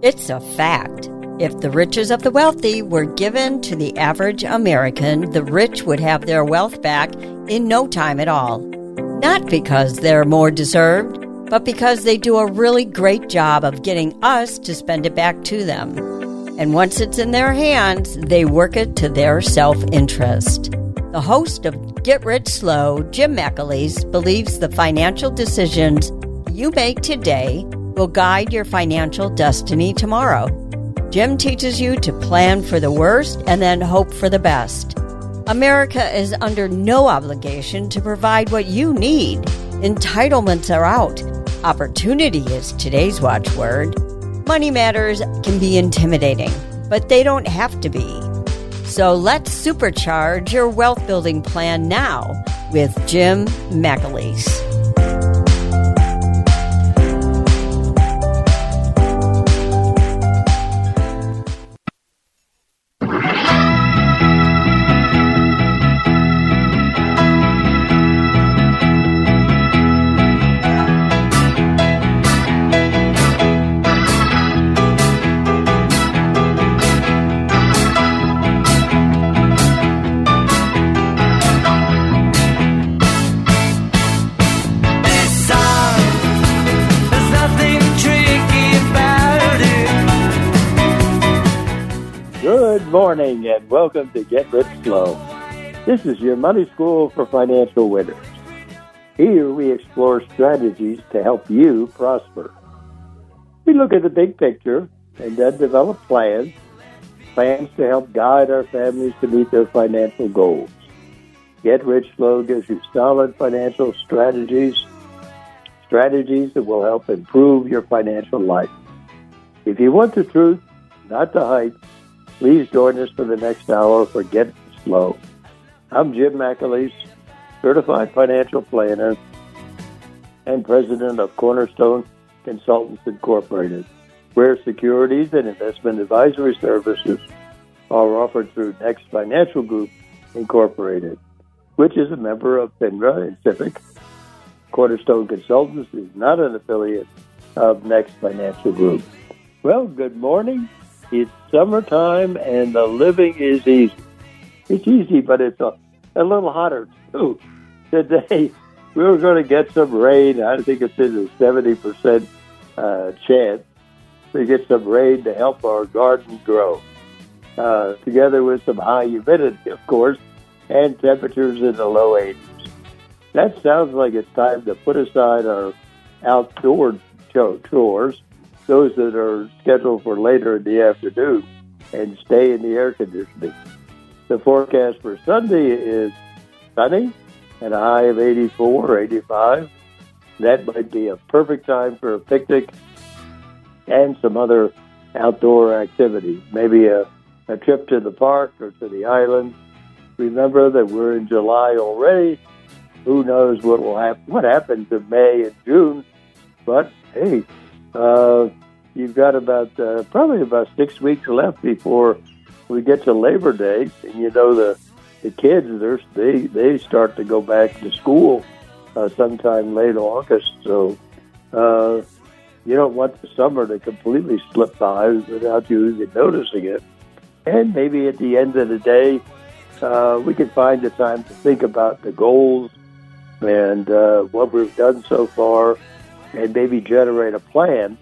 It's a fact. If the riches of the wealthy were given to the average American, the rich would have their wealth back in no time at all. Not because they're more deserved, but because they do a really great job of getting us to spend it back to them. And once it's in their hands, they work it to their self interest. The host of Get Rich Slow, Jim McAleese, believes the financial decisions you make today will guide your financial destiny tomorrow. Jim teaches you to plan for the worst and then hope for the best. America is under no obligation to provide what you need. Entitlements are out. Opportunity is today's watchword. Money matters can be intimidating, but they don't have to be. So let's supercharge your wealth building plan now with Jim McAleese. Morning and welcome to Get Rich Slow. This is your money school for financial winners. Here we explore strategies to help you prosper. We look at the big picture and then develop plans, plans to help guide our families to meet their financial goals. Get Rich Slow gives you solid financial strategies, strategies that will help improve your financial life. If you want the truth, not the hype, Please join us for the next hour for Get Slow. I'm Jim McAleese, certified financial planner and president of Cornerstone Consultants Incorporated, where securities and investment advisory services are offered through Next Financial Group Incorporated, which is a member of FINRA and SIPC. Cornerstone Consultants is not an affiliate of Next Financial Group. Well, good morning. It's summertime and the living is easy. It's easy, but it's a, a little hotter too. Today, we were going to get some rain. I think it's in a 70% uh, chance to get some rain to help our garden grow. Uh, together with some high humidity, of course, and temperatures in the low 80s. That sounds like it's time to put aside our outdoor chores those that are scheduled for later in the afternoon and stay in the air conditioning. The forecast for Sunday is sunny and a high of 84 or 85. That might be a perfect time for a picnic and some other outdoor activity, maybe a, a trip to the park or to the island. Remember that we're in July already. Who knows what will happen? What happens in May and June? But hey, uh, you've got about uh, probably about six weeks left before we get to Labor Day, and you know the the kids they they start to go back to school uh, sometime late August. So uh, you don't want the summer to completely slip by without you even noticing it. And maybe at the end of the day, uh, we can find the time to think about the goals and uh, what we've done so far, and maybe generate a plan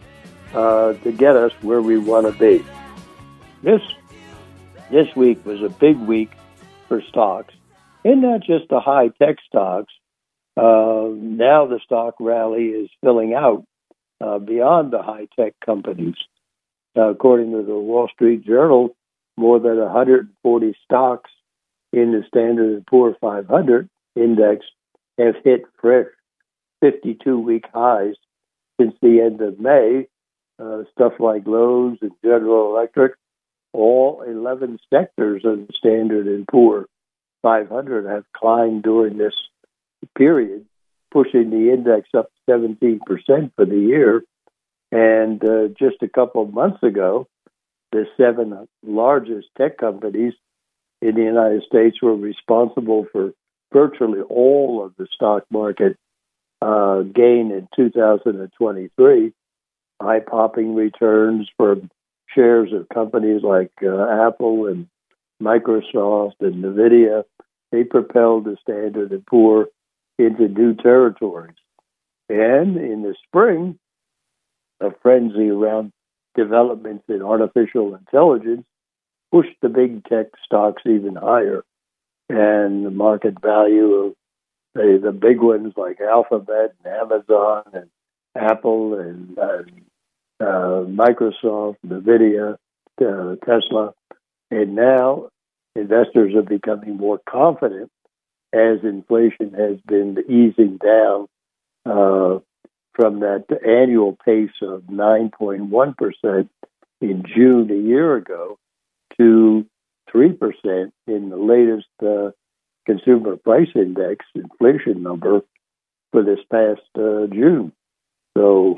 uh, to get us where we want to be. This this week was a big week for stocks, and not just the high tech stocks. Uh, now the stock rally is filling out uh, beyond the high tech companies. Uh, according to the Wall Street Journal, more than 140 stocks in the Standard & Poor 500 index have hit fresh 52 week highs since the end of May, uh, stuff like Lowe's and General Electric, all 11 sectors of the Standard and Poor 500 have climbed during this period, pushing the index up 17% for the year. And uh, just a couple of months ago, the seven largest tech companies in the United States were responsible for virtually all of the stock market uh, gain in 2023, eye popping returns for shares of companies like uh, Apple and Microsoft and Nvidia. They propelled the Standard and Poor into new territories. And in the spring, a frenzy around developments in artificial intelligence pushed the big tech stocks even higher. And the market value of the, the big ones like Alphabet and Amazon and Apple and uh, Microsoft, NVIDIA, uh, Tesla. And now investors are becoming more confident as inflation has been easing down uh, from that annual pace of 9.1% in June a year ago to 3% in the latest uh, consumer price index inflation number for this past uh, June. So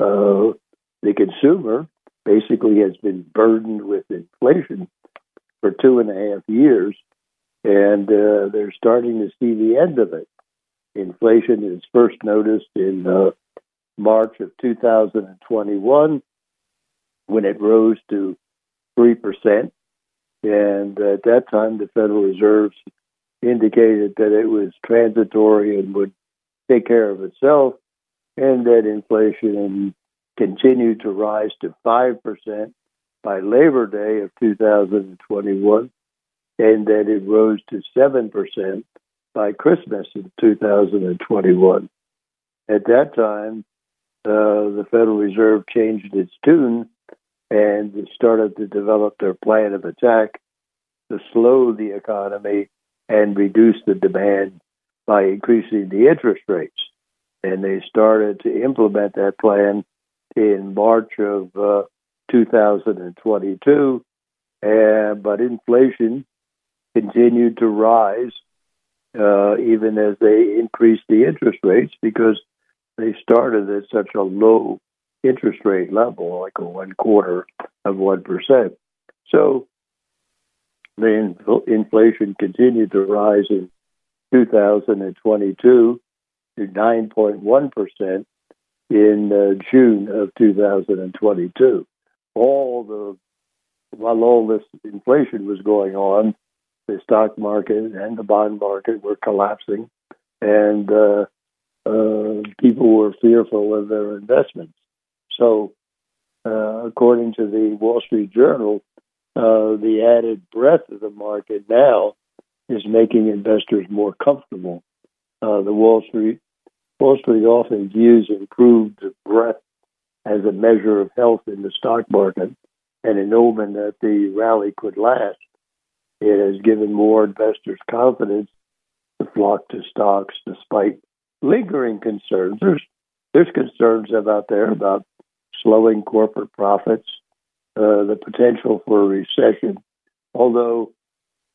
uh, the consumer basically has been burdened with inflation for two and a half years, and uh, they're starting to see the end of it. Inflation is first noticed in uh, March of 2021 when it rose to 3%. And at that time, the Federal Reserve indicated that it was transitory and would take care of itself, and that inflation continued to rise to 5% by Labor Day of 2021, and that it rose to 7% by Christmas of 2021. At that time, uh, the Federal Reserve changed its tune and started to develop their plan of attack to slow the economy and reduce the demand by increasing the interest rates. And they started to implement that plan in March of uh, 2022. And, but inflation continued to rise uh, even as they increased the interest rates because they started at such a low interest rate level, like a one quarter of 1%. So the inflation continued to rise in 2022 to 9.1% in uh, June of 2022. All the while all this inflation was going on, the stock market and the bond market were collapsing, and uh, uh, people were fearful of their investments. So, uh, according to the Wall Street Journal, uh, the added breadth of the market now is making investors more comfortable. Uh, the Wall Street Wall Street often views improved breadth as a measure of health in the stock market and an omen that the rally could last. It has given more investors confidence to flock to stocks despite lingering concerns. There's there's concerns about there about slowing corporate profits, uh, the potential for a recession, although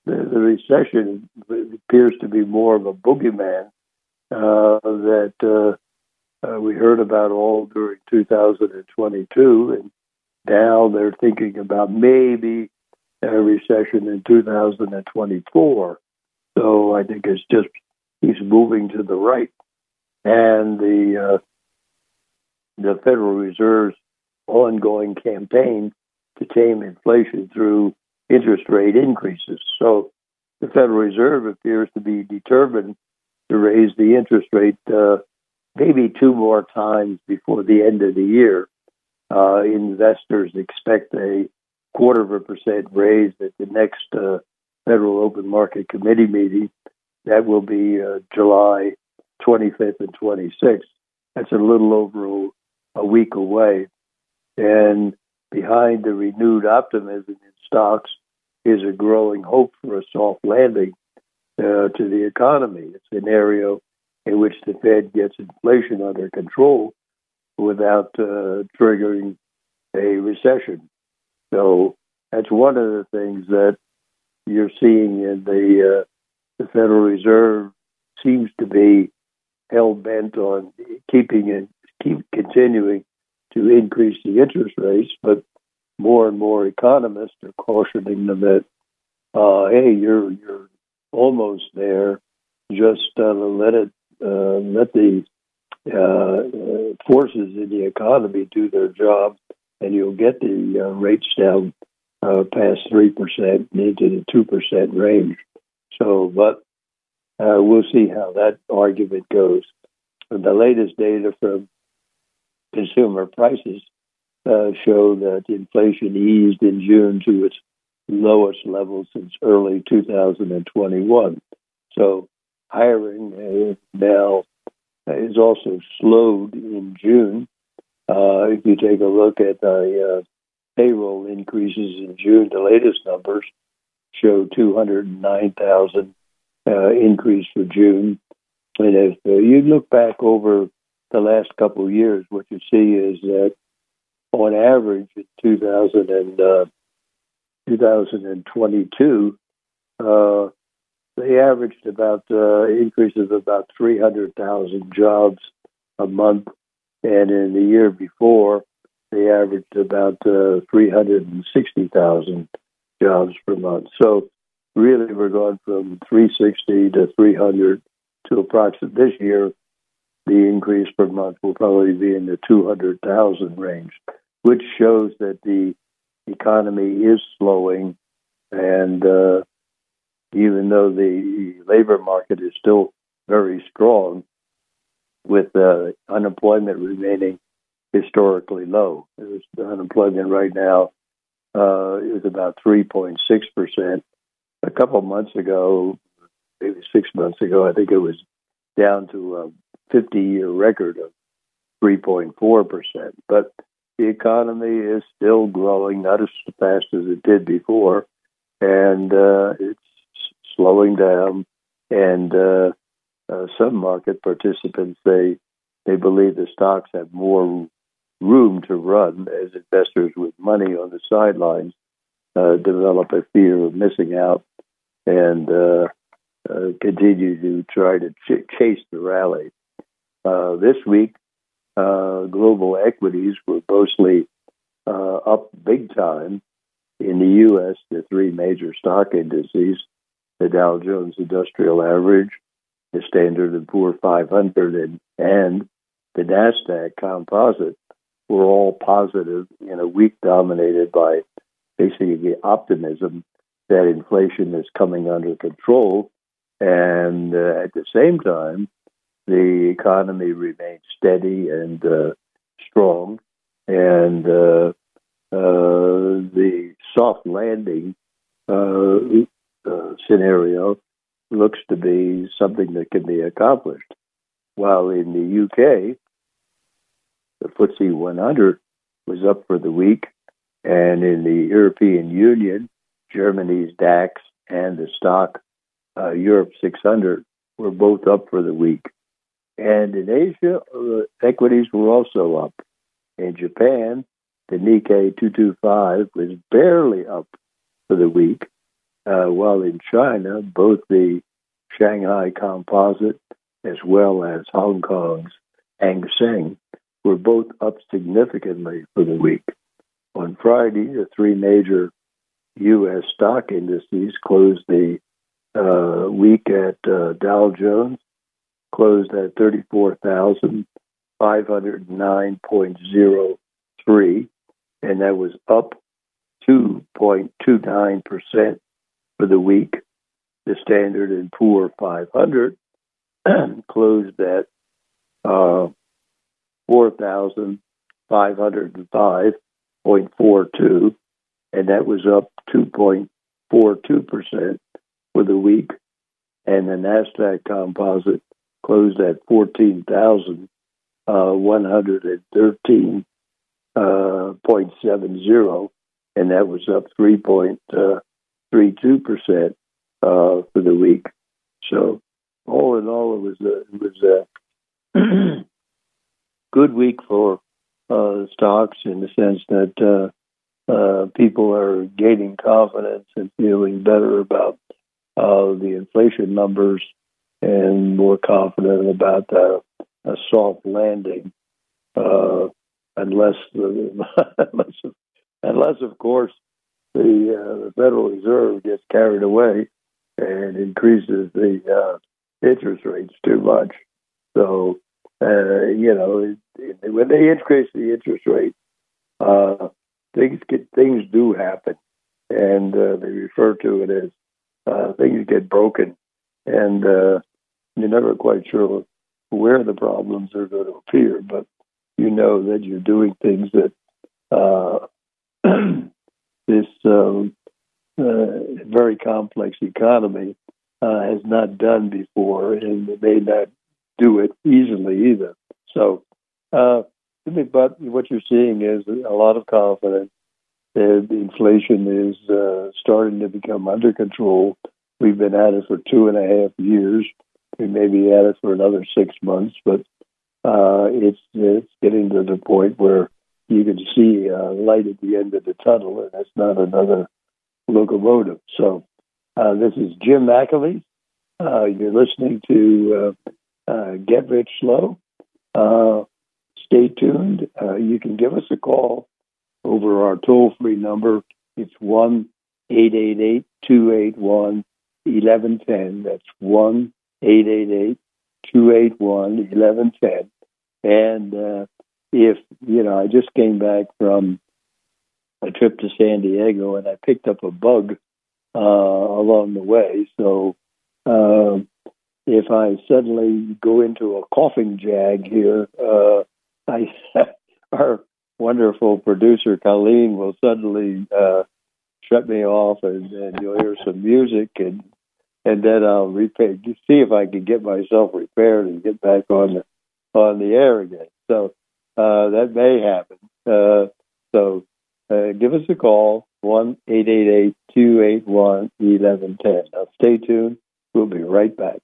the, the, recession appears to be more of a boogeyman uh, that uh, uh we heard about all during 2022, and now they're thinking about maybe a recession in 2024. So I think it's just he's moving to the right, and the uh, the Federal Reserve's ongoing campaign to tame inflation through interest rate increases. So the Federal Reserve appears to be determined to raise the interest rate uh, maybe two more times before the end of the year. Uh, investors expect a quarter of a percent raise at the next uh, Federal Open Market Committee meeting. That will be uh, July 25th and 26th. That's a little over a week away. And behind the renewed optimism in stocks is a growing hope for a soft landing uh, to the economy. a scenario in which the Fed gets inflation under control without uh, triggering a recession. So that's one of the things that you're seeing in the uh, the Federal Reserve seems to be hell bent on keeping and keep continuing to increase the interest rates, but more and more economists are cautioning them that, uh, hey, you're you're almost there. Just uh, let it uh, let the uh, forces in the economy do their job, and you'll get the uh, rates down uh, past three percent into the two percent range. So, but we'll see how that argument goes. And the latest data from consumer prices uh, show that inflation eased in June to its lowest level since early 2021. So hiring uh, now is also slowed in June. Uh, if you take a look at the uh, payroll increases in June, the latest numbers show 209,000 uh, increase for June. And if you look back over the last couple of years, what you see is that on average in 2000 and, uh, 2022, uh, they averaged about uh, increases of about 300,000 jobs a month, and in the year before, they averaged about uh, 360,000 jobs per month. So really we're going from 360 to 300 to approximately this year. The increase per month will probably be in the 200,000 range, which shows that the economy is slowing. And uh, even though the labor market is still very strong, with uh, unemployment remaining historically low, the unemployment right now uh, is about 3.6 percent a couple months ago, maybe six months ago, I think it was down to a 50 year record of 3.4%. But the economy is still growing, not as fast as it did before, and uh, it's slowing down. And uh, uh, some market participants say they believe the stocks have more room to run as investors with money on the sidelines uh, develop a fear of missing out and uh, uh, continue to try to ch- chase the rally. Uh, this week, uh, global equities were mostly uh, up big time. In the U.S., the three major stock indices, the Dow Jones Industrial Average, the Standard & Poor 500, and, and the NASDAQ Composite, were all positive in a week dominated by basically optimism that inflation is coming under control. And uh, at the same time, the economy remained steady and uh, strong. And uh, uh the soft landing uh, uh, scenario looks to be something that can be accomplished. While in the UK, the FTSE 100 was up for the week, and in the European Union, Germany's DAX and the stock uh, Europe 600 were both up for the week. And in Asia, uh, equities were also up. In Japan, the Nikkei 225 was barely up for the week, uh, while in China, both the Shanghai Composite as well as Hong Kong's Hang Seng were both up significantly for the week. On Friday, the three major U.S. stock indices closed the uh, week at uh, Dow Jones closed at 34,509.03, and that was up 2.29% for the week. The Standard and Poor 500 closed at uh, 4,505.42, and that was up 2.42% for the week. And the NASDAQ composite closed at 14,113.70, uh, and that was up 3.32% uh, uh, for the week. So, all in all, it was a, it was a good week for uh, stocks in the sense that uh, uh, people are gaining confidence and feeling better about uh, the inflation numbers and more confident about uh, a soft landing, uh, unless the, unless unless of course the, uh, the Federal Reserve gets carried away and increases the uh, interest rates too much. So uh, you know, when they increase the interest rate, uh, things get things do happen, and uh, they refer to it as things get broken, and uh, you're never quite sure where the problems are going to appear, but you know that you're doing things that uh, this um, uh, very complex economy uh, has not done before, and may not do it easily either. So, uh, but what you're seeing is a lot of confidence. The inflation is uh, starting to become under control. We've been at it for two and a half years. We may be at it for another six months, but uh, it's it's getting to the point where you can see light at the end of the tunnel, and it's not another locomotive. So, uh, this is Jim McAleese. Uh, you're listening to uh, uh, Get Rich Slow. Uh, stay tuned. You can give us a call over our toll free number. It's 1 888 281 1110. That's 1 888 281 1110. And uh, if, you know, I just came back from a trip to San Diego and I picked up a bug uh, along the way. So, uh, if I suddenly go into a coughing jag here, uh, I, our wonderful producer Colleen will suddenly uh, shut me off, and, and you'll hear some music, and and then I'll repair, see if I can get myself repaired and get back on the on the air again. So uh, that may happen. Uh, so uh, give us a call one eight eight eight two eight one eleven ten. Now stay tuned. We'll be right back.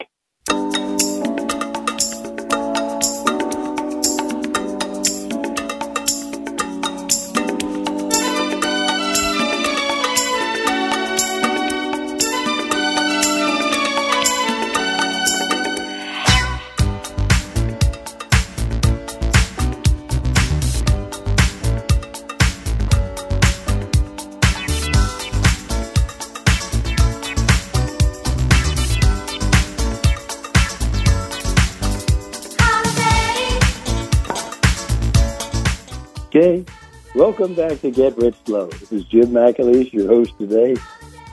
Welcome back to Get Rich Slow. This is Jim McAleese, your host today.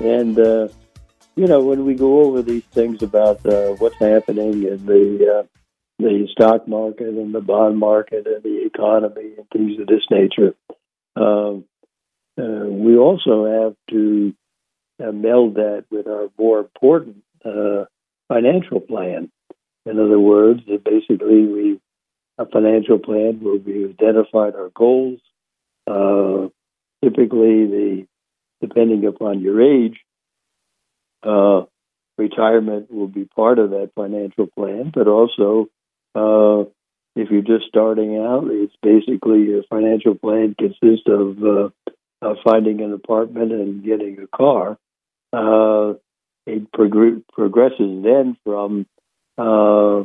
And, uh, you know, when we go over these things about uh, what's happening in the uh, the stock market and the bond market and the economy and things of this nature, um, uh, we also have to uh, meld that with our more important uh, financial plan. In other words, basically we a financial plan where we identified our goals. Uh, typically, the depending upon your age, uh, retirement will be part of that financial plan. But also, uh, if you're just starting out, it's basically your financial plan consists of, uh, of finding an apartment and getting a car. Uh, it prog- progresses then from uh,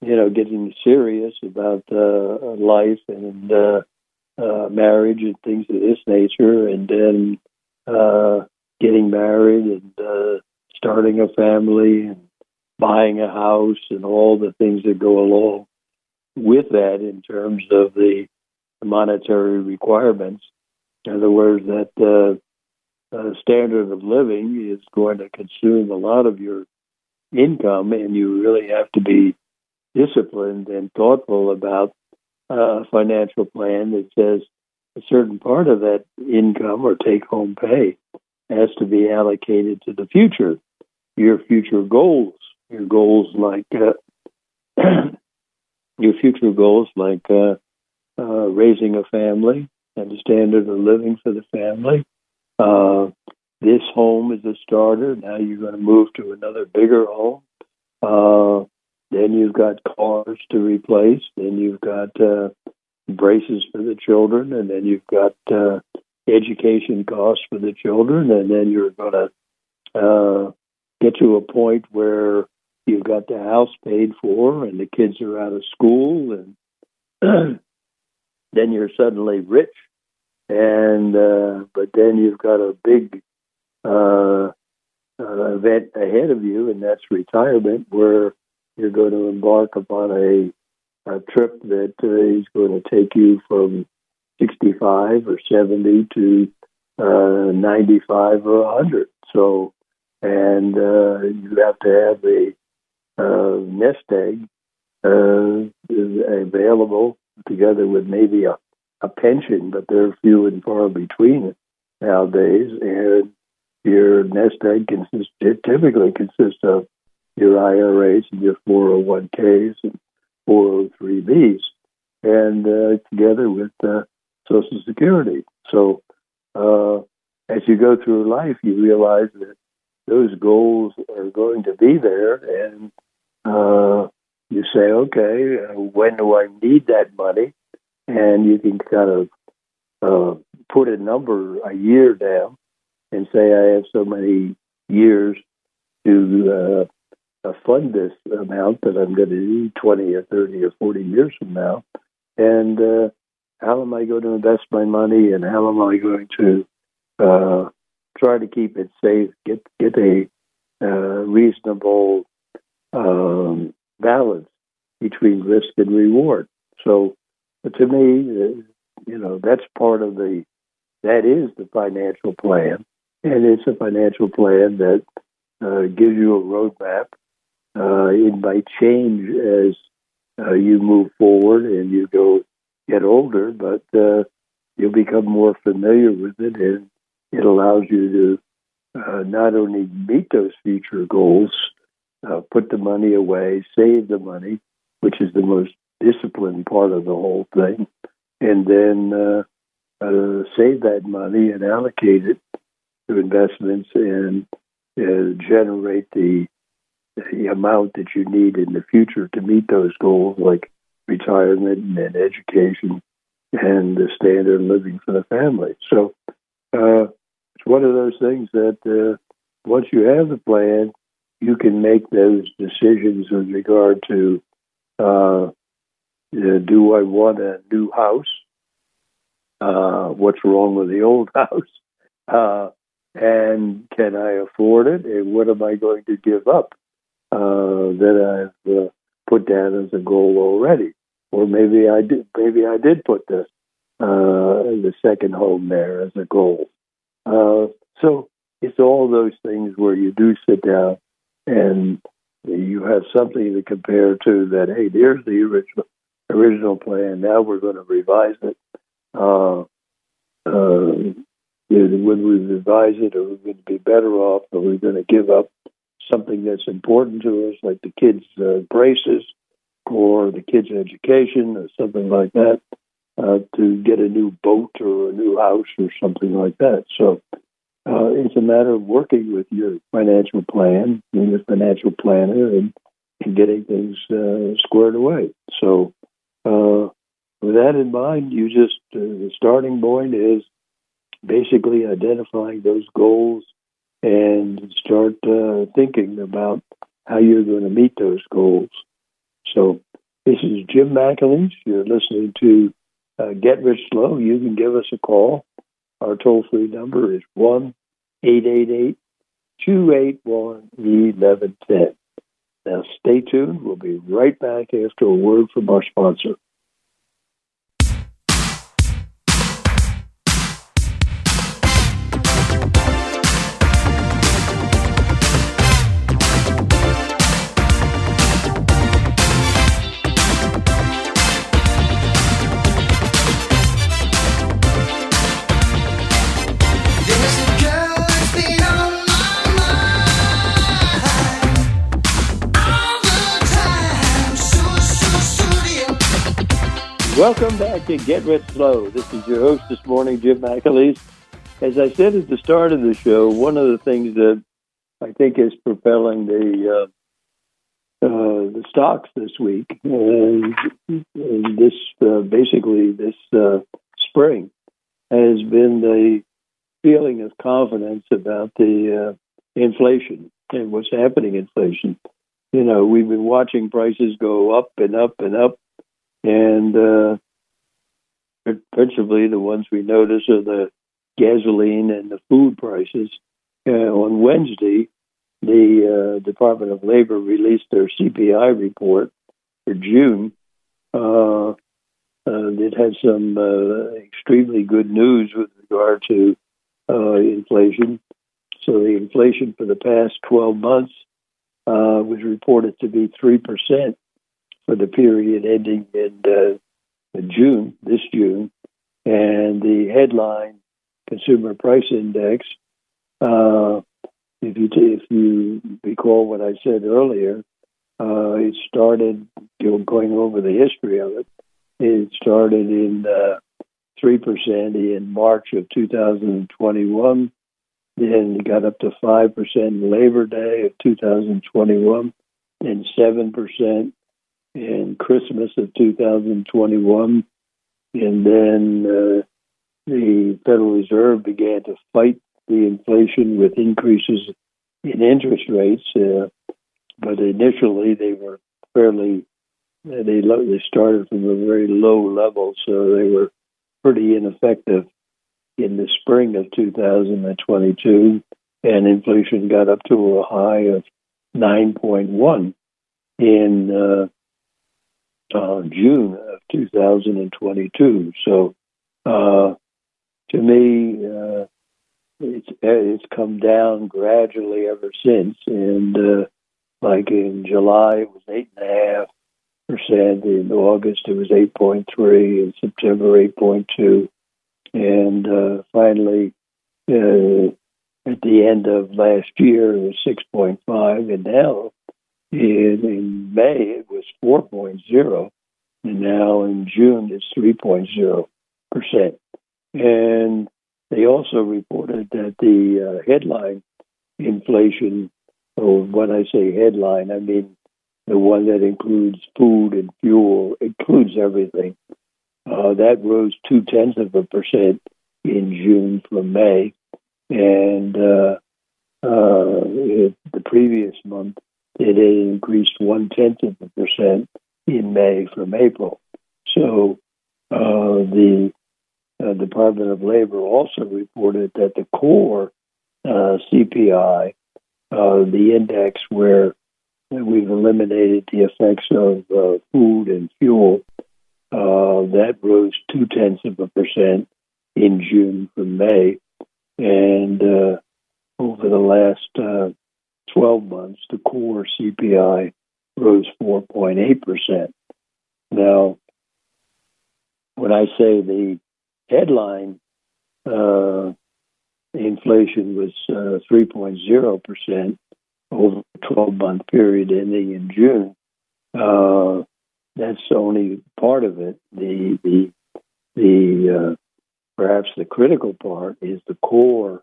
you know, getting serious about uh, life and uh, marriage and things of this nature, and then uh, getting married and uh, starting a family and buying a house and all the things that go along with that in terms of the monetary requirements. In other words, that uh, uh, standard of living is going to consume a lot of your income, and you really have to be disciplined and thoughtful about a financial plan that says a certain part of that income or take home pay has to be allocated to the future, your future goals, your goals like uh, your future goals like uh, uh, raising a family and the standard of living for the family. Uh, this home is a starter. Now you're going to move to another bigger home. Then you've got cars to replace. Then you've got uh, braces for the children, and then you've got uh, education costs for the children, and then you're going to uh, get to a point where you've got the house paid for, and the kids are out of school, and then you're suddenly rich, and uh, but then you've got a big uh, uh, event ahead of you, and that's retirement, where you're going to embark upon a a trip that uh, is going to take you from 65 or 70 to uh, 95 or 100. So, and uh, you have to have a uh, nest egg uh, available together with maybe a, a pension, but they're few and far between nowadays. And your nest egg consists, it typically consists of your IRAs and your 401ks and 403bs, and uh, together with uh, Social Security. So uh, as you go through life, you realize that those goals are going to be there, and uh, you say, okay, uh, when do I need that money? And you can kind of uh, put a number, a year down, and say, I have so many years to fund this amount that I'm going to need 20 or 30 or 40 years from now. And uh, how am I going to invest my money and how am I going to uh, try to keep it safe, get, get a uh, reasonable um, balance between risk and reward. So to me, uh, you know, that's part of the, that is the financial plan. And it's a financial plan that uh, gives you a roadmap. Uh, it might change as uh, you move forward and you go get older, but uh, you'll become more familiar with it, and it allows you to uh, not only meet those future goals, uh, put the money away, save the money, which is the most disciplined part of the whole thing, and then uh, uh, save that money and allocate it to investments and uh, generate the the amount that you need in the future to meet those goals, like retirement and education and the standard of living for the family. So uh, it's one of those things that uh, once you have the plan, you can make those decisions with regard to uh, uh do I want a new house? Uh, what's wrong with the old house? Uh, and can I afford it? And what am I going to give up that I've put down as a goal already? or maybe I did. Maybe I did put the uh, the second home there as a goal. Uh, so it's all those things where you do sit down and you have something to compare to. That hey, there's the original original plan. Now we're going to revise it. Uh, uh, when we revise it, are we going to be better off? Are we going to give up something that's important to us, like the kids' uh, braces? or the kids' education or something like that uh, to get a new boat or a new house or something like that. So uh, it's a matter of working with your financial plan, being a financial planner, and, and getting things uh, squared away. So uh, with that in mind, you just uh, the starting point is basically identifying those goals and start uh, thinking about how you're going to meet those goals. So this is Jim McAleese. You're listening to uh, Get Rich Slow. You can give us a call. Our toll free number is 1 888 281 1110. Now stay tuned. We'll be right back after a word from our sponsor. Welcome back to Get Rich Slow. This is your host this morning, Jim McAleese. As I said at the start of the show, one of the things that I think is propelling the uh, the stocks this week, and, and this uh, basically this uh, spring has been the feeling of confidence about the uh, inflation and what's happening inflation. You know, we've been watching prices go up and up and up, and uh, principally the ones we notice are the gasoline and the food prices. Uh, on Wednesday, the uh, Department of Labor released their CPI report for June. Uh, uh, it had some uh, extremely good news with regard to uh, inflation. So the inflation for the past 12 months was reported to be 3% for the period ending in June, this June. And the headline consumer price index uh, if you if you recall what I said earlier, uh, it started you know, going over the history of it. It started in uh, three percent in March of 2021. Then it got up to five percent Labor Day of 2021, and seven percent in Christmas of 2021, and then uh, the Federal Reserve began to fight the inflation with increases in interest rates. Uh, but initially, they were fairly they they started from a very low level, so they were pretty ineffective in the spring of 2022, and inflation got up to a high of 9.1 in uh, June of 2022. So, uh, to me, uh, it's it's come down gradually ever since, and uh, like in July it was eight and a half percent. In August it was eight point three. In September eight point two, and uh, finally uh, at the end of last year it was six point five, and now in, in May it was 4.0, and now in June it's three point zero percent, and they also reported that the uh, headline inflation, or when I say headline, I mean the one that includes food and fuel, includes everything. Uh, that rose two tenths of a percent in June from May, and uh, uh, it, the previous month it had increased one tenth of a percent in May from April. So uh, the uh, Department of Labor also reported that the core uh, CPI, uh, the index where we've eliminated the effects of uh, food and fuel, uh, that rose two tenths of a percent in June from May. And over the last 12 months, the core CPI rose 4.8%. Now, when I say the headline uh, inflation was uh, 3.0% over a 12 month period ending in June. Uh, that's only part of it. The, the, the uh, perhaps the critical part is the core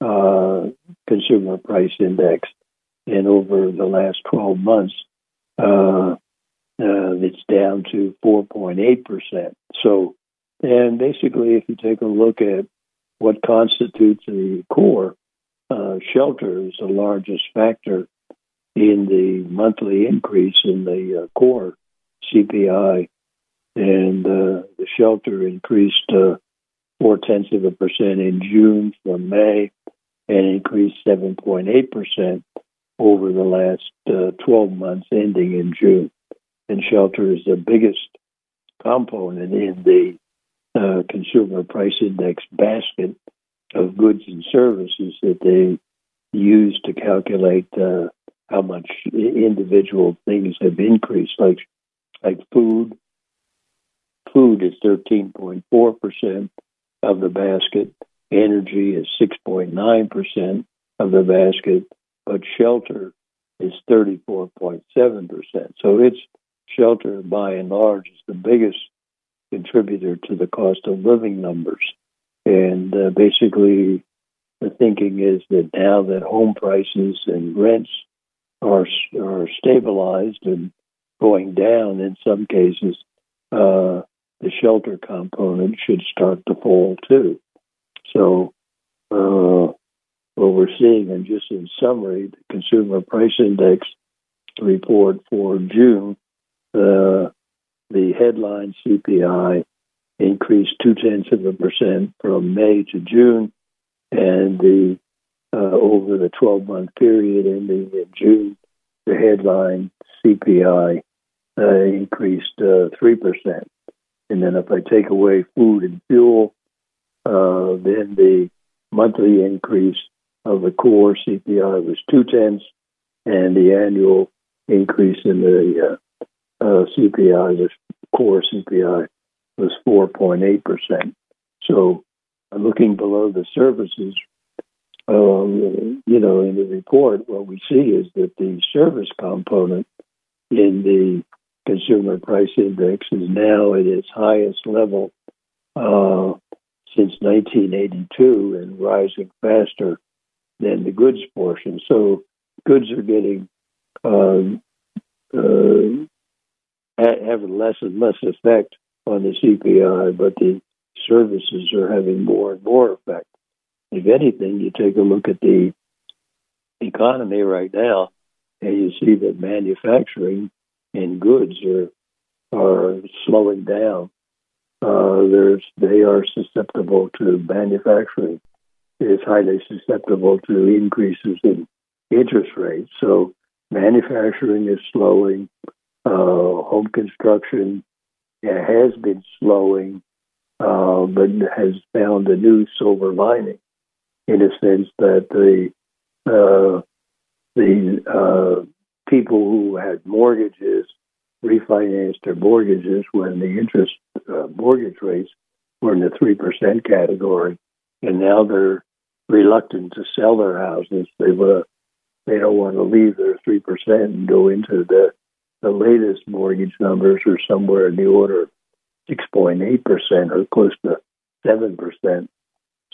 uh, consumer price index. And over the last 12 months, uh, it's down to 4.8%. So and basically, if you take a look at what constitutes the core, uh, shelter is the largest factor in the monthly increase in the uh, core CPI. And uh, the shelter increased uh, four tenths of a percent in June from May and increased 7.8% over the last uh, 12 months ending in June. And shelter is the biggest component in the uh, consumer price index basket of goods and services that they use to calculate uh, how much individual things have increased, like like food. Food is thirteen point four percent of the basket. Energy is six point nine percent of the basket, but shelter is thirty four point seven percent. So it's shelter by and large is the biggest contributor to the cost of living numbers. And uh, basically, the thinking is that now that home prices and rents are are stabilized and going down in some cases, uh, the shelter component should start to fall too. So, uh, what we're seeing, and just in summary, the Consumer Price Index report for June, uh, the headline CPI increased two tenths of a percent from May to June, and the uh, over the 12 month period ending in June, the headline CPI uh, increased uh, 3%. And then if I take away food and fuel, uh, then the monthly increase of the core CPI was two tenths, and the annual increase in the uh, uh, CPI, the core CPI, was 4.8%. So looking below the services, um, you know, in the report, what we see is that the service component in the consumer price index is now at its highest level uh, since 1982 and rising faster than the goods portion. So goods are getting um, uh, having less and less effect on the CPI, but the services are having more and more effect. If anything, you take a look at the economy right now, and you see that manufacturing and goods are are slowing down. Uh, there's they are susceptible to manufacturing is highly susceptible to increases in interest rates. So manufacturing is slowing. Uh, home construction has been slowing, uh, but has found a new silver lining in a sense that the uh, the uh, people who had mortgages refinanced their mortgages when the interest uh, mortgage rates were in the three percent category, and now they're reluctant to sell their houses. They uh, they don't want to leave their three percent and go into the the latest mortgage numbers are somewhere in the order of six point eight percent or close to seven percent.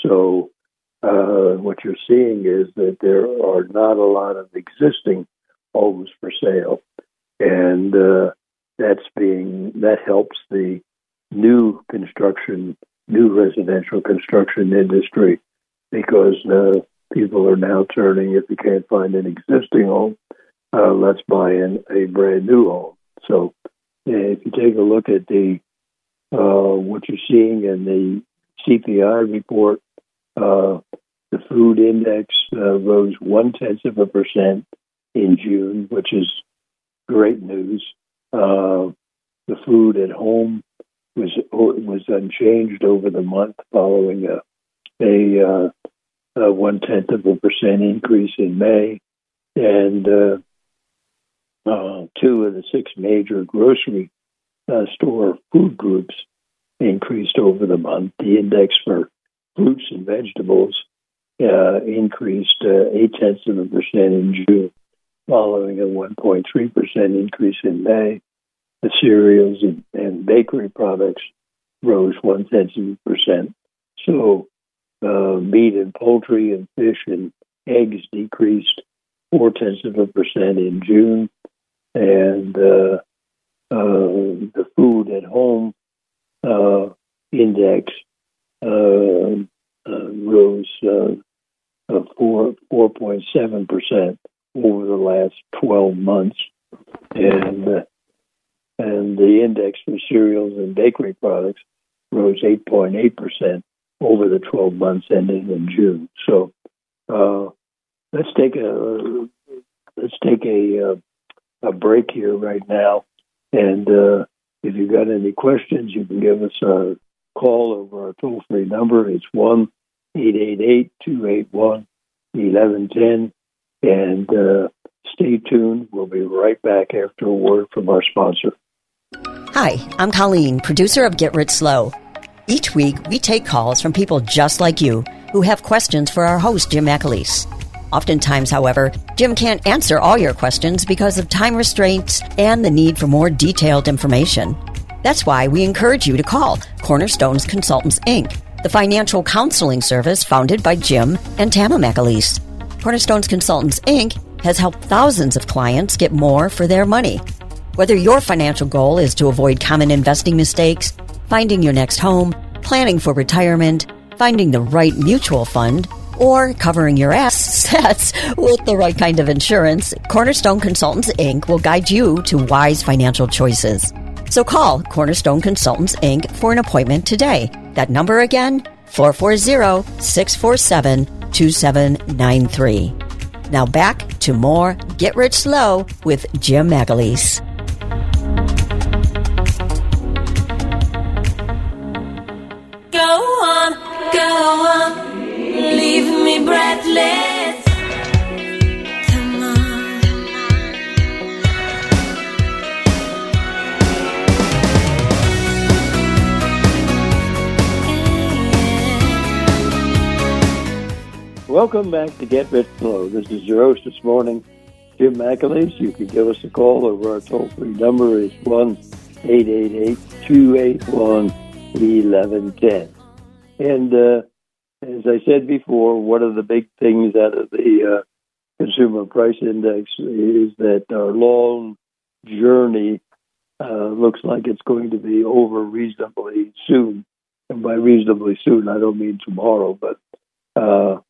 So uh, what you're seeing is that there are not a lot of existing homes for sale, and uh, that's being that helps the new construction, new residential construction industry because people are now turning if you can't find an existing home, uh, let's buy in a brand new home. So if you take a look at the uh, what you're seeing in the CPI report, uh, the food index uh, rose one tenth of a percent in June, which is great news. Uh, the food at home was was unchanged over the month, following a a, uh, a one tenth of a percent increase in May, and uh, uh, two of the six major grocery uh, store food groups increased over the month. The index for fruits and vegetables uh, increased uh, eight tenths of a percent in June, following a 1.3 percent increase in May. The cereals and, and bakery products rose one tenth of a percent. So, uh, meat and poultry and fish and eggs decreased four tenths of a percent in June, and uh, uh, the food at home uh, index uh, uh, rose four four point seven percent over the last twelve months, and and the index for cereals and bakery products rose eight point eight percent over the twelve months ending in June. So uh, let's take a let's take a uh, a break here right now, and uh, if you've got any questions, you can give us a call over our toll free number. It's one 888-281-1110. And uh, stay tuned. We'll be right back after a word from our sponsor. Hi, I'm Colleen, producer of Get Rich Slow. Each week, we take calls from people just like you who have questions for our host, Jim McAleese. Oftentimes, however, Jim can't answer all your questions because of time restraints and the need for more detailed information. That's why we encourage you to call Cornerstones Consultants, Inc the financial counseling service founded by Jim and Tama McAleese. Cornerstones Consultants, Inc. has helped thousands of clients get more for their money. Whether your financial goal is to avoid common investing mistakes, finding your next home, planning for retirement, finding the right mutual fund, or covering your assets with the right kind of insurance, Cornerstone Consultants Inc. will guide you to wise financial choices. So call Cornerstone Consultants Inc. for an appointment today. That number again, 440 647 2793. Now back to more Get Rich Slow with Jim McAleese. Go on, go on, leave me breathless. Come on. Welcome back to Get Rich Slow. This is your host this morning, Jim McAleese. You can give us a call over our toll free number is 1 888 281 1110. And uh, as I said before, one of the big things out of the uh, Consumer Price Index is that our long journey uh, looks like it's going to be over reasonably soon. And by reasonably soon, I don't mean tomorrow, but uh,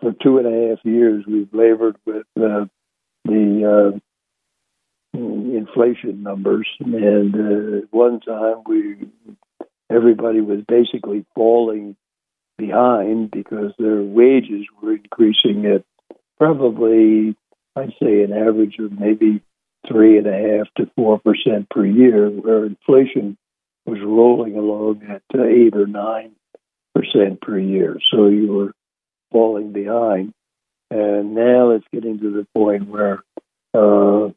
for two and a half years, we've labored with uh, the uh, inflation numbers. And uh, at one time, we everybody was basically falling behind because their wages were increasing at probably, I'd say, an average of maybe three and a half to four percent per year, where inflation was rolling along at uh, eight or nine percent per year. So you were falling behind. And now it's getting to the point where uh,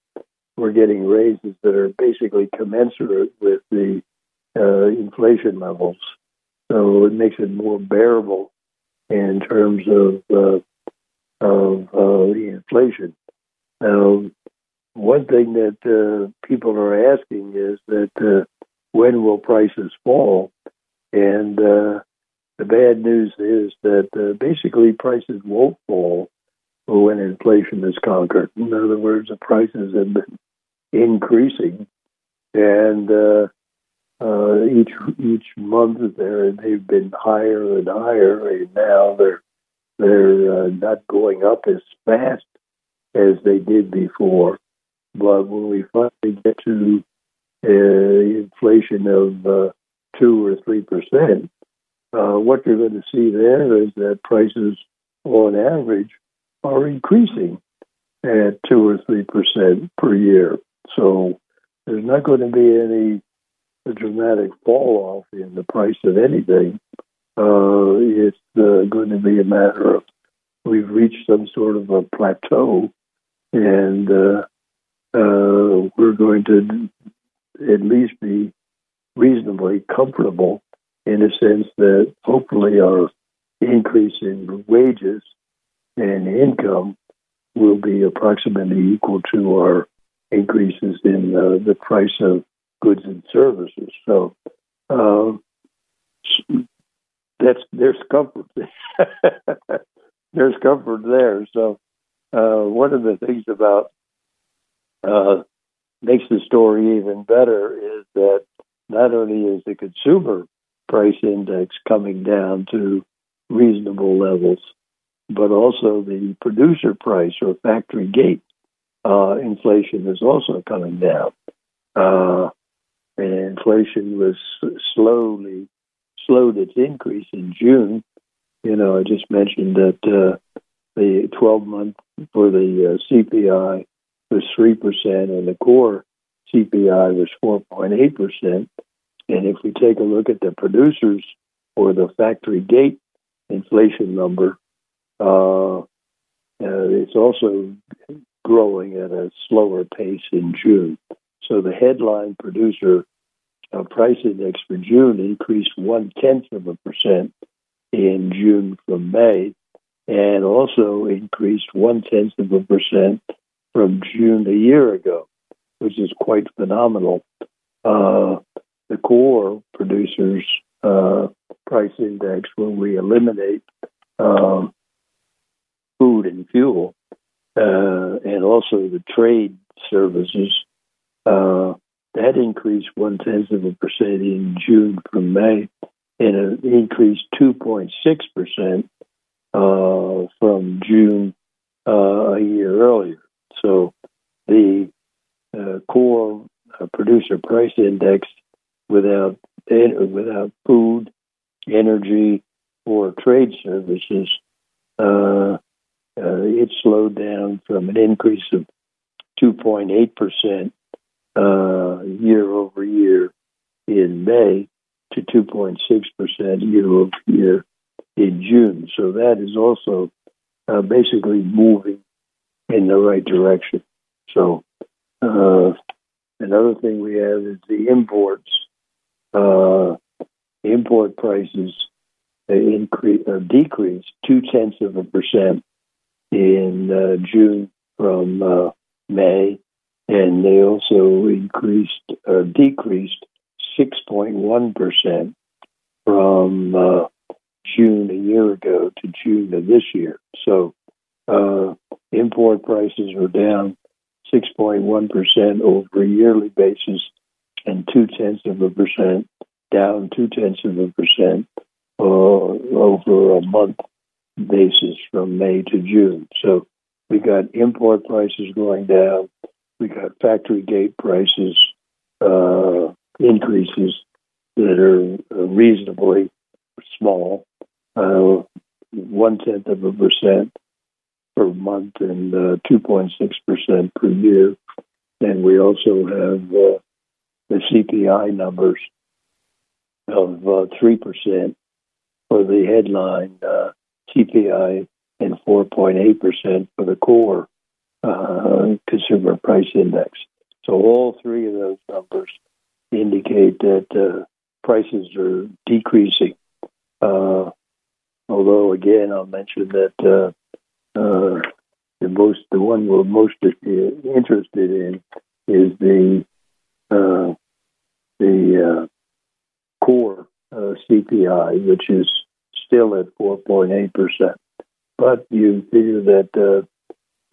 we're getting raises that are basically commensurate with the uh, inflation levels. So it makes it more bearable in terms of uh, of uh, the inflation. Now, one thing that uh, people are asking is that uh, when will prices fall? And uh, the bad news is that basically prices won't fall when inflation is conquered. In other words, the prices have been increasing, and uh, each each month there they've been higher and higher, and now they're they're uh, not going up as fast as they did before. But when we finally get to uh, inflation of uh, two or three percent, uh, what you're going to see there is that prices, on average, are increasing at two or three percent per year. So there's not going to be any dramatic fall off in the price of anything. Uh, it's uh, going to be a matter of we've reached some sort of a plateau, and uh, uh we're going to at least be reasonably comfortable in a sense that hopefully our increase in wages and income will be approximately equal to our increases in uh, the price of goods and services. So uh, that's there's comfort. there's comfort there. So uh, one of the things about uh, makes the story even better is that not only is the consumer price index coming down to reasonable levels, but also the producer price or factory gate uh, inflation is also coming down. Uh, and inflation was slowly slowed its increase in June. You know, I just mentioned that uh, the 12 month for the uh, CPI was 3%, and the core CPI was 4.8%. And if we take a look at the producers or the factory gate inflation number, uh, uh, it's also growing at a slower pace in June. So the headline producer uh, price index for June increased one tenth of a percent in June from May, and also increased one tenth of a percent from June a year ago, which is quite phenomenal. Uh, the core producers uh, price index when we eliminate um, food and fuel uh, and also the trade services. Uh, that increased one tenth of a percent in June from May, and it increased 2.6 percent uh, from June uh, a year earlier. So the uh, core uh, producer price index without without food, energy, or trade services, uh, it slowed down from an increase of 2.8 percent uh, year over year in May to 2.6 percent year over year in June. So that is also uh, basically moving in the right direction. So uh, another thing we have is the imports. Uh, import prices increase uh, decreased two tenths of a percent in uh, June from uh, May, and they also increased or decreased six point one percent from uh, June a year ago to June of this year. So uh, import prices were down 6.1% over a yearly basis and two tenths of a percent, down two tenths of a percent uh, over a month basis from May to June. So we got import prices going down. We got factory gate prices uh, increases that are reasonably small, uh, one tenth of a percent per month and uh, 2.6% per year. And we also have uh, the CPI numbers of uh, 3% for the headline uh, CPI and 4.8% for the core uh, consumer price index. So all three of those numbers indicate that uh, prices are decreasing. although, again, I'll mention that uh, the most, the one we're most interested in is the uh, the uh, core uh, CPI, which is still at 4.8 percent. But you figure that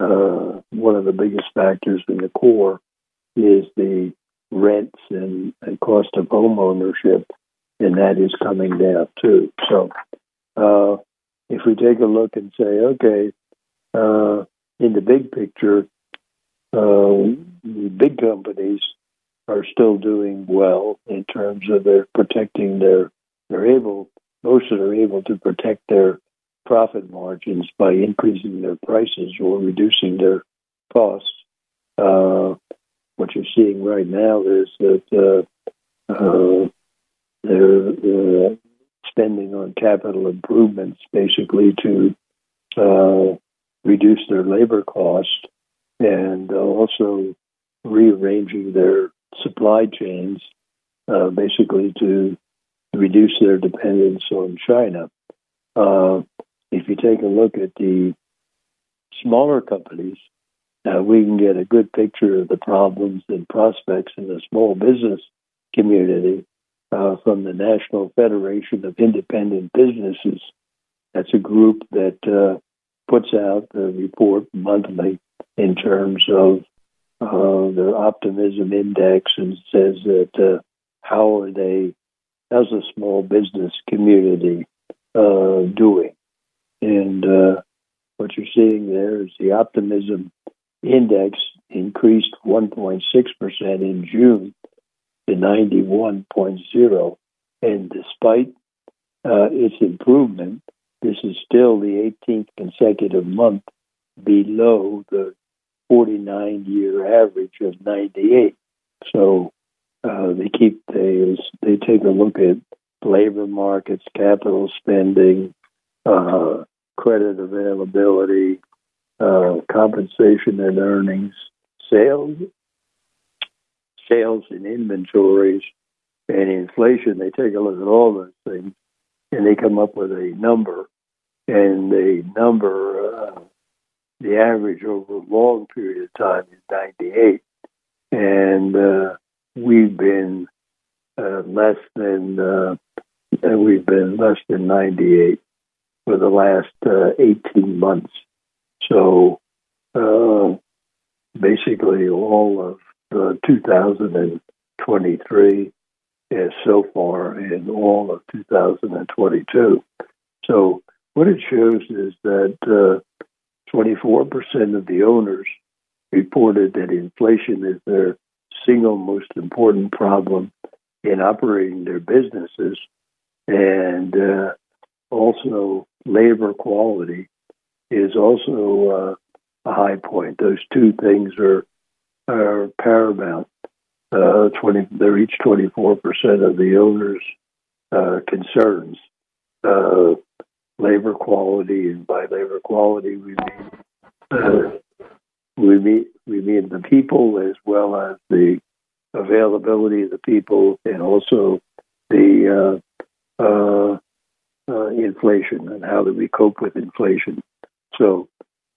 uh, uh, one of the biggest factors in the core is the rents and, and cost of home ownership, and that is coming down too. So, if we take a look and say, okay, uh, in the big picture, uh, the big companies are still doing well in terms of their protecting their they're able most of them are able to protect their profit margins by increasing their prices or reducing their costs. Uh, what you're seeing right now is that uh, uh, they're uh, spending on capital improvements basically to uh, reduce their labor cost and uh, also rearranging their supply chains uh, basically to reduce their dependence on China. If you take a look at the smaller companies, uh, we can get a good picture of the problems and prospects in the small business community uh, from the National Federation of Independent Businesses. That's a group that uh, puts out a report monthly in terms of uh, their optimism index and says that uh, how are they, how's the small business community uh, doing? And uh, what you're seeing there is the optimism index increased 1.6% in June to 91.0. And despite uh, its improvement, this is still the 18th consecutive month below the 49 year average of 98. So uh, they keep they they take a look at labor markets, capital spending, uh, credit availability, uh, compensation and earnings, sales, sales and inventories, and inflation. They take a look at all those things, and they come up with a number and the number, uh, the average over a long period of time is 98, and uh, we've been uh, less than uh, we've been less than 98 for the last uh, 18 months. So uh, basically all of uh, 2023 and so far in all of 2022. So what it shows is that uh, 24% of the owners reported that inflation is their single most important problem in operating their businesses, and uh, also labor quality is also uh, a high point. Those two things are are paramount. Uh, 20, they're each 24% of the owner's uh, concerns. Uh, labor quality, and by labor quality, we mean uh, we mean we mean the people as well as the availability of the people, and also the uh, inflation and how do we cope with inflation. So,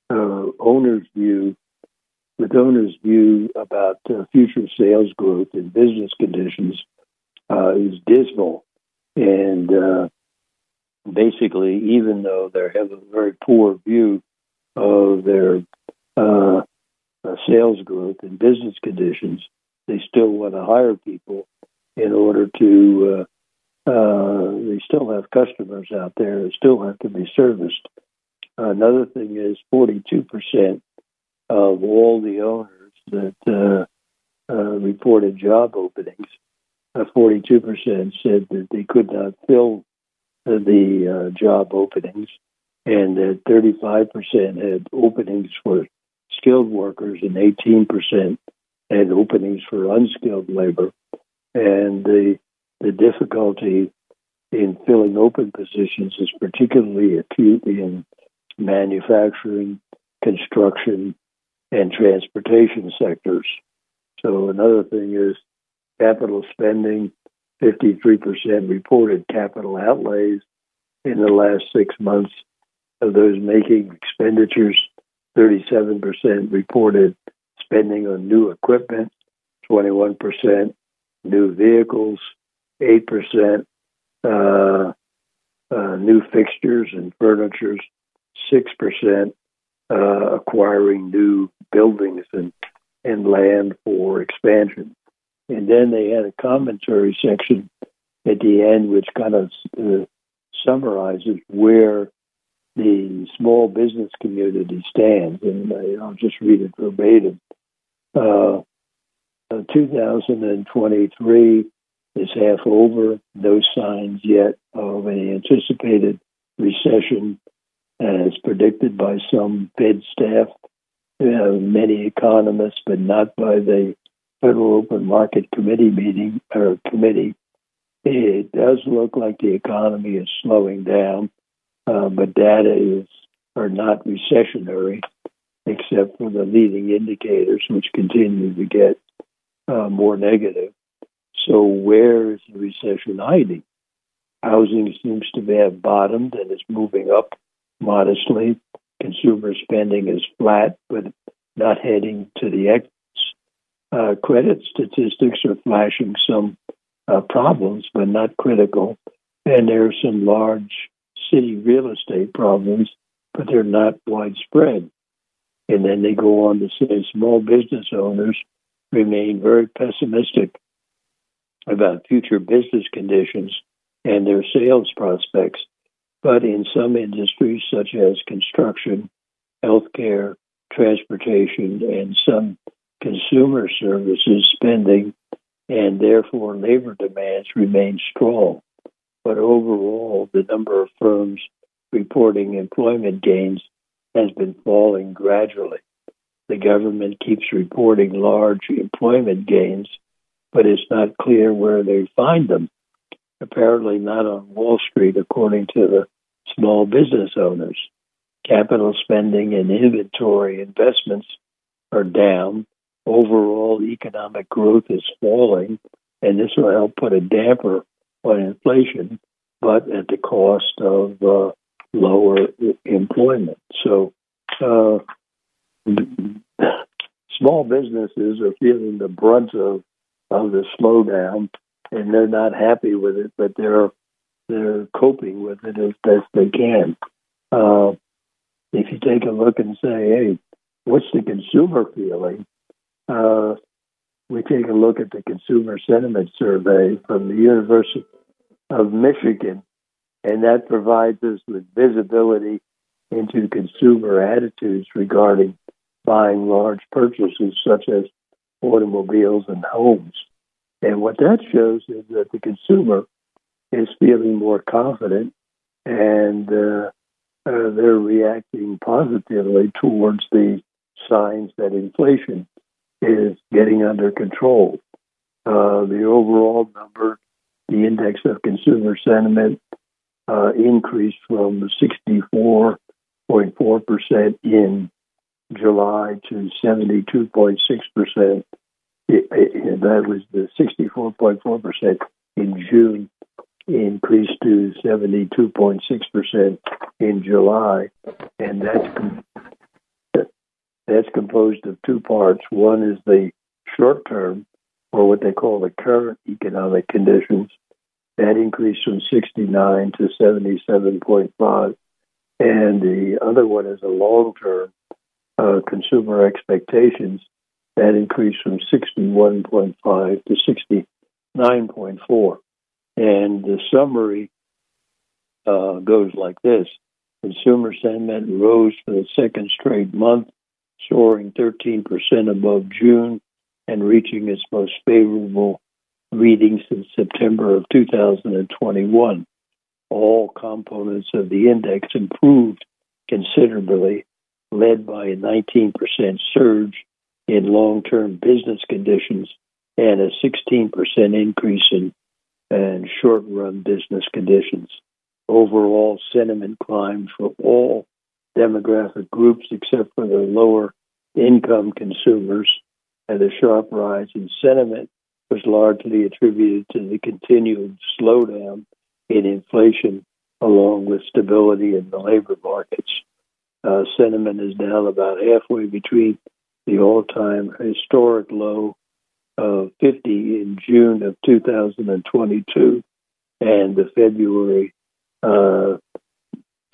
uh, owners' view, with owners' view about uh, future sales growth and business conditions uh, is dismal, and uh, basically, even though they have a very poor view of their uh, sales growth and business conditions, they still want to hire people in order to uh, they still have customers out there that still have to be serviced. Another thing is 42% of all the owners that uh, uh, reported job openings, 42% said that they could not fill the job openings, and that 35% had openings for skilled workers and 18% had openings for unskilled labor. And the the difficulty in filling open positions is particularly acute in manufacturing, construction, and transportation sectors. So another thing is capital spending. 53% reported capital outlays in the last six months of those making expenditures. 37% reported spending on new equipment, 21% new vehicles, 8%, uh, uh, new fixtures and furnitures, 6% uh, acquiring new buildings and, and land for expansion. And then they had a commentary section at the end, which kind of uh, summarizes where the small business community stands. And uh, I'll just read it verbatim. Uh, 2023 is half over. No signs yet of an anticipated recession, as predicted by some Fed staff, uh, many economists, but not by the Federal Open Market Committee meeting or committee. It does look like the economy is slowing down, uh, but data is are not recessionary, except for the leading indicators, which continue to get uh, more negative. So where is the recession hiding? Housing seems to have bottomed and is moving up modestly. Consumer spending is flat, but not heading to the X. Uh, credit statistics are flashing some uh, problems, but not critical. And there are some large city real estate problems, but they're not widespread. And then they go on to say small business owners remain very pessimistic about future business conditions and their sales prospects. But in some industries, such as construction, healthcare, transportation, and some consumer services spending, and therefore labor demands remain strong. But overall, the number of firms reporting employment gains has been falling gradually. The government keeps reporting large employment gains but it's not clear where they find them. Apparently, not on Wall Street, according to the small business owners. Capital spending and inventory investments are down. Overall, economic growth is falling, and this will help put a damper on inflation, but at the cost of uh, lower employment. So, uh, small businesses are feeling the brunt of of the slowdown, and they're not happy with it, but they're they're coping with it as best they can. Uh, if you take a look and say, hey, what's the consumer feeling? Uh, we take a look at the consumer sentiment survey from the University of Michigan, and that provides us with visibility into consumer attitudes regarding buying large purchases such as automobiles and homes. And what that shows is that the consumer is feeling more confident and uh, uh, they're reacting positively towards the signs that inflation is getting under control. Uh, the overall number, the index of consumer sentiment, uh, increased from 64.4% in July to 72.6%. that was the 64.4% in June, increased to 72.6% in July. And that's, that's composed of two parts. One is the short term, or what they call the current economic conditions. That increased from 69 to 77.5. And the other one is a long term uh, consumer expectations. That increased from 61.5 to 69.4. And the summary uh, goes like this Consumer sentiment rose for the second straight month, soaring 13% above June and reaching its most favorable reading since September of 2021. All components of the index improved considerably, led by a 19% surge in long term business conditions and a 16% increase in, in short run business conditions. Overall sentiment climbed for all demographic groups except for the lower income consumers, and the sharp rise in sentiment was largely attributed to the continued slowdown in inflation along with stability in the labor markets. Uh, sentiment is down about halfway between the all time historic low of 50 in June of 2022 and the February uh,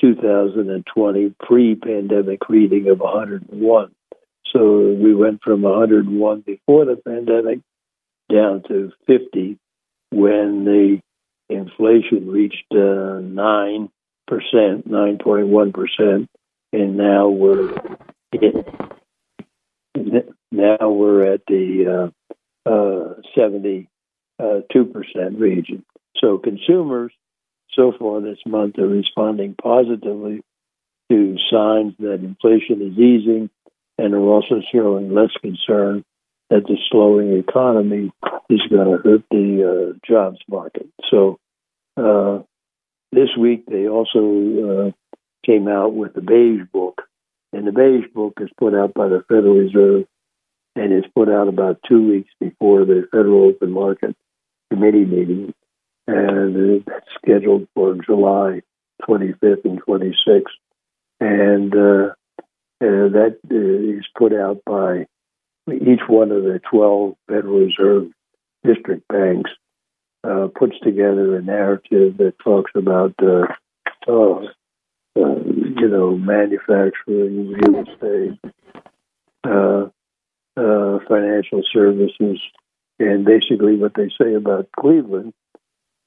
2020 pre pandemic reading of 101. So we went from 101 before the pandemic down to 50 when the inflation reached uh, 9%, 9.1%, and now we're now we're at the uh, uh, 72% region. So consumers so far this month are responding positively to signs that inflation is easing and are also showing less concern that the slowing economy is going to hurt the uh, jobs market. So uh, this week they also uh, came out with the Beige Book, and the Beige Book is put out by the Federal Reserve and is put out about two weeks before the Federal Open Market Committee meeting, and it's scheduled for July 25th and 26th, and uh, that is put out by each one of the 12 Federal Reserve district banks uh, puts together a narrative that talks about, uh, uh, you know, manufacturing, real estate, uh, uh, financial services, and basically what they say about Cleveland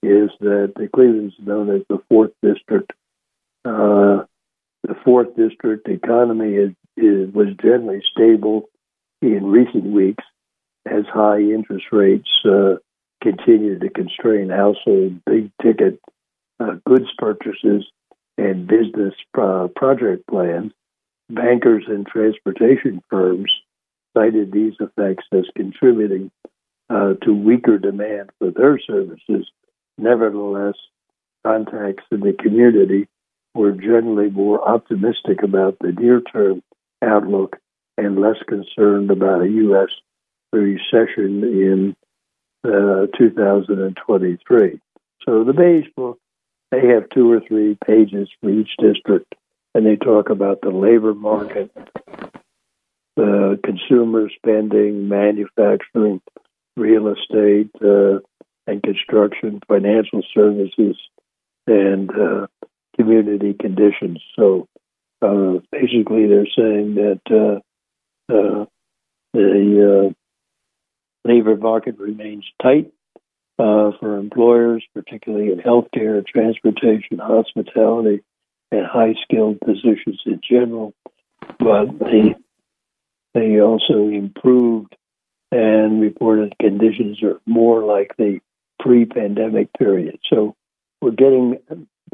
is that the Cleveland is known as the fourth district. Uh, the fourth district economy is, is was generally stable in recent weeks as high interest rates uh, continue to constrain household big ticket uh, goods purchases and business uh, project plans. Bankers and transportation firms cited these effects as contributing uh, to weaker demand for their services. Nevertheless, contacts in the community were generally more optimistic about the near term outlook and less concerned about a U.S. recession in uh, 2023. So the Beige Book, they have two or three pages for each district, and they talk about the labor market, the consumer spending, manufacturing, real estate, uh, and construction, financial services, and uh, community conditions. So uh, basically, they're saying that uh, uh, the uh, labor market remains tight uh, for employers, particularly in healthcare, transportation, hospitality, and high skilled positions in general. But they they also improved and reported conditions are more like the pre-pandemic period. So we're getting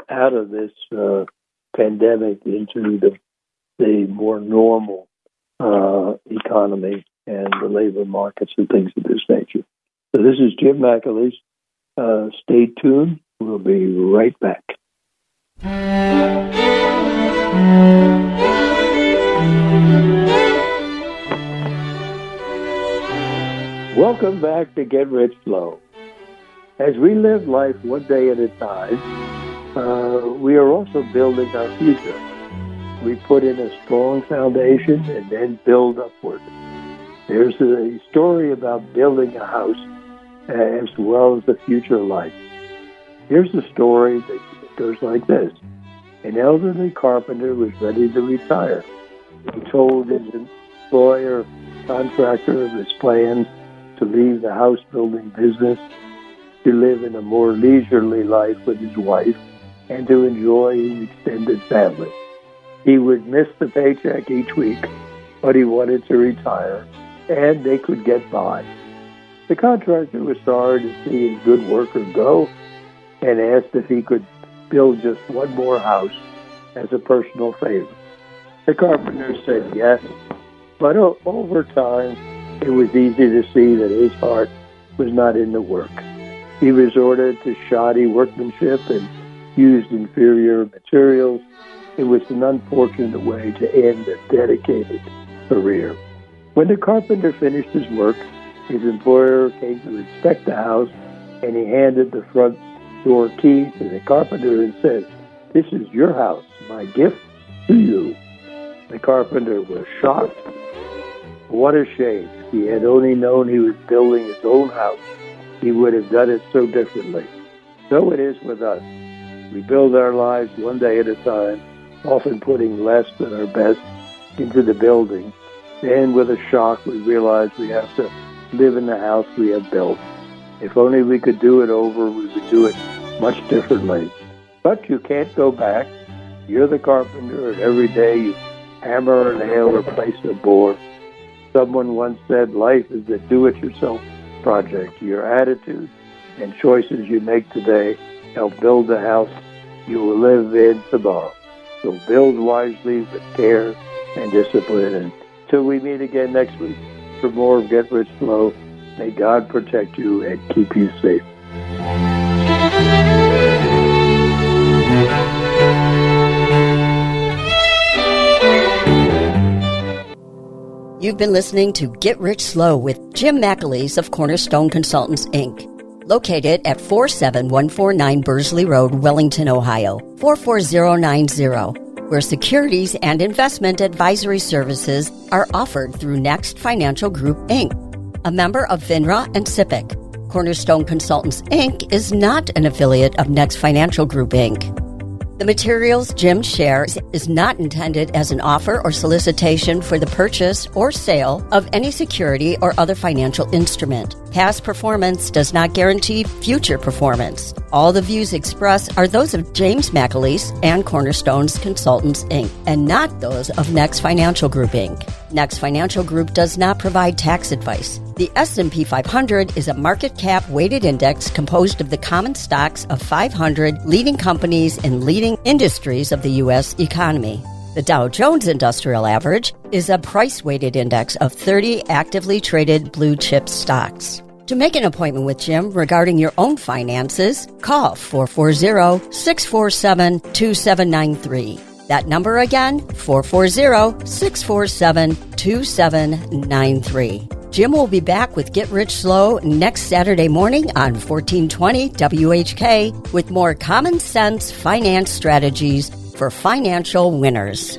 out of this uh, pandemic into the the more normal uh, economy and the labor markets and things of this nature. So this is Jim McAleese. Uh, stay tuned. We'll be right back. Welcome back to Get Rich Slow. As we live life one day at a time, uh, we are also building our future. We put in a strong foundation and then build upward. There's a story about building a house as well as the future life. Here's the story that goes like this. An elderly carpenter was ready to retire. He told his employer contractor of his plans to leave the house building business, to live in a more leisurely life with his wife, and to enjoy his extended family. He would miss the paycheck each week, but he wanted to retire, and they could get by. The contractor was sorry to see his good worker go and asked if he could build just one more house as a personal favor. The carpenter said yes, but over time, it was easy to see that his heart was not in the work. He resorted to shoddy workmanship and used inferior materials. It was an unfortunate way to end a dedicated career. When the carpenter finished his work, his employer came to inspect the house and he handed the front door key to the carpenter and said, This is your house, my gift to you. The carpenter was shocked. What a shame. If he had only known he was building his own house, he would have done it so differently. So it is with us. We build our lives one day at a time, often putting less than our best into the building. Then, with a shock, we realize we have to live in the house we have built. If only we could do it over, we would do it much differently. But you can't go back. You're the carpenter, and every day you hammer a nail or place a board. Someone once said life is a do it yourself project. Your attitude and choices you make today help build the house you will live in tomorrow. So build wisely with care and discipline. And until we meet again next week for more of Get Rich Slow, may God protect you and keep you safe. You've been listening to Get Rich Slow with Jim McAleese of Cornerstone Consultants, Inc. Located at 47149 Bursley Road, Wellington, Ohio, 44090, where securities and investment advisory services are offered through Next Financial Group, Inc., a member of FINRA and SIPC. Cornerstone Consultants, Inc. is not an affiliate of Next Financial Group, Inc. The materials Jim shares is not intended as an offer or solicitation for the purchase or sale of any security or other financial instrument. Past performance does not guarantee future performance. All the views expressed are those of James McAleese and Cornerstone's Consultants, Inc., and not those of Next Financial Group, Inc. Next Financial Group does not provide tax advice. The S&P 500 is a market cap weighted index composed of the common stocks of 500 leading companies in leading industries of the US economy. The Dow Jones Industrial Average is a price weighted index of 30 actively traded blue chip stocks. To make an appointment with Jim regarding your own finances, call 440 647 2793. That number again, 440 647 2793. Jim will be back with Get Rich Slow next Saturday morning on 1420 WHK with more common sense finance strategies for financial winners.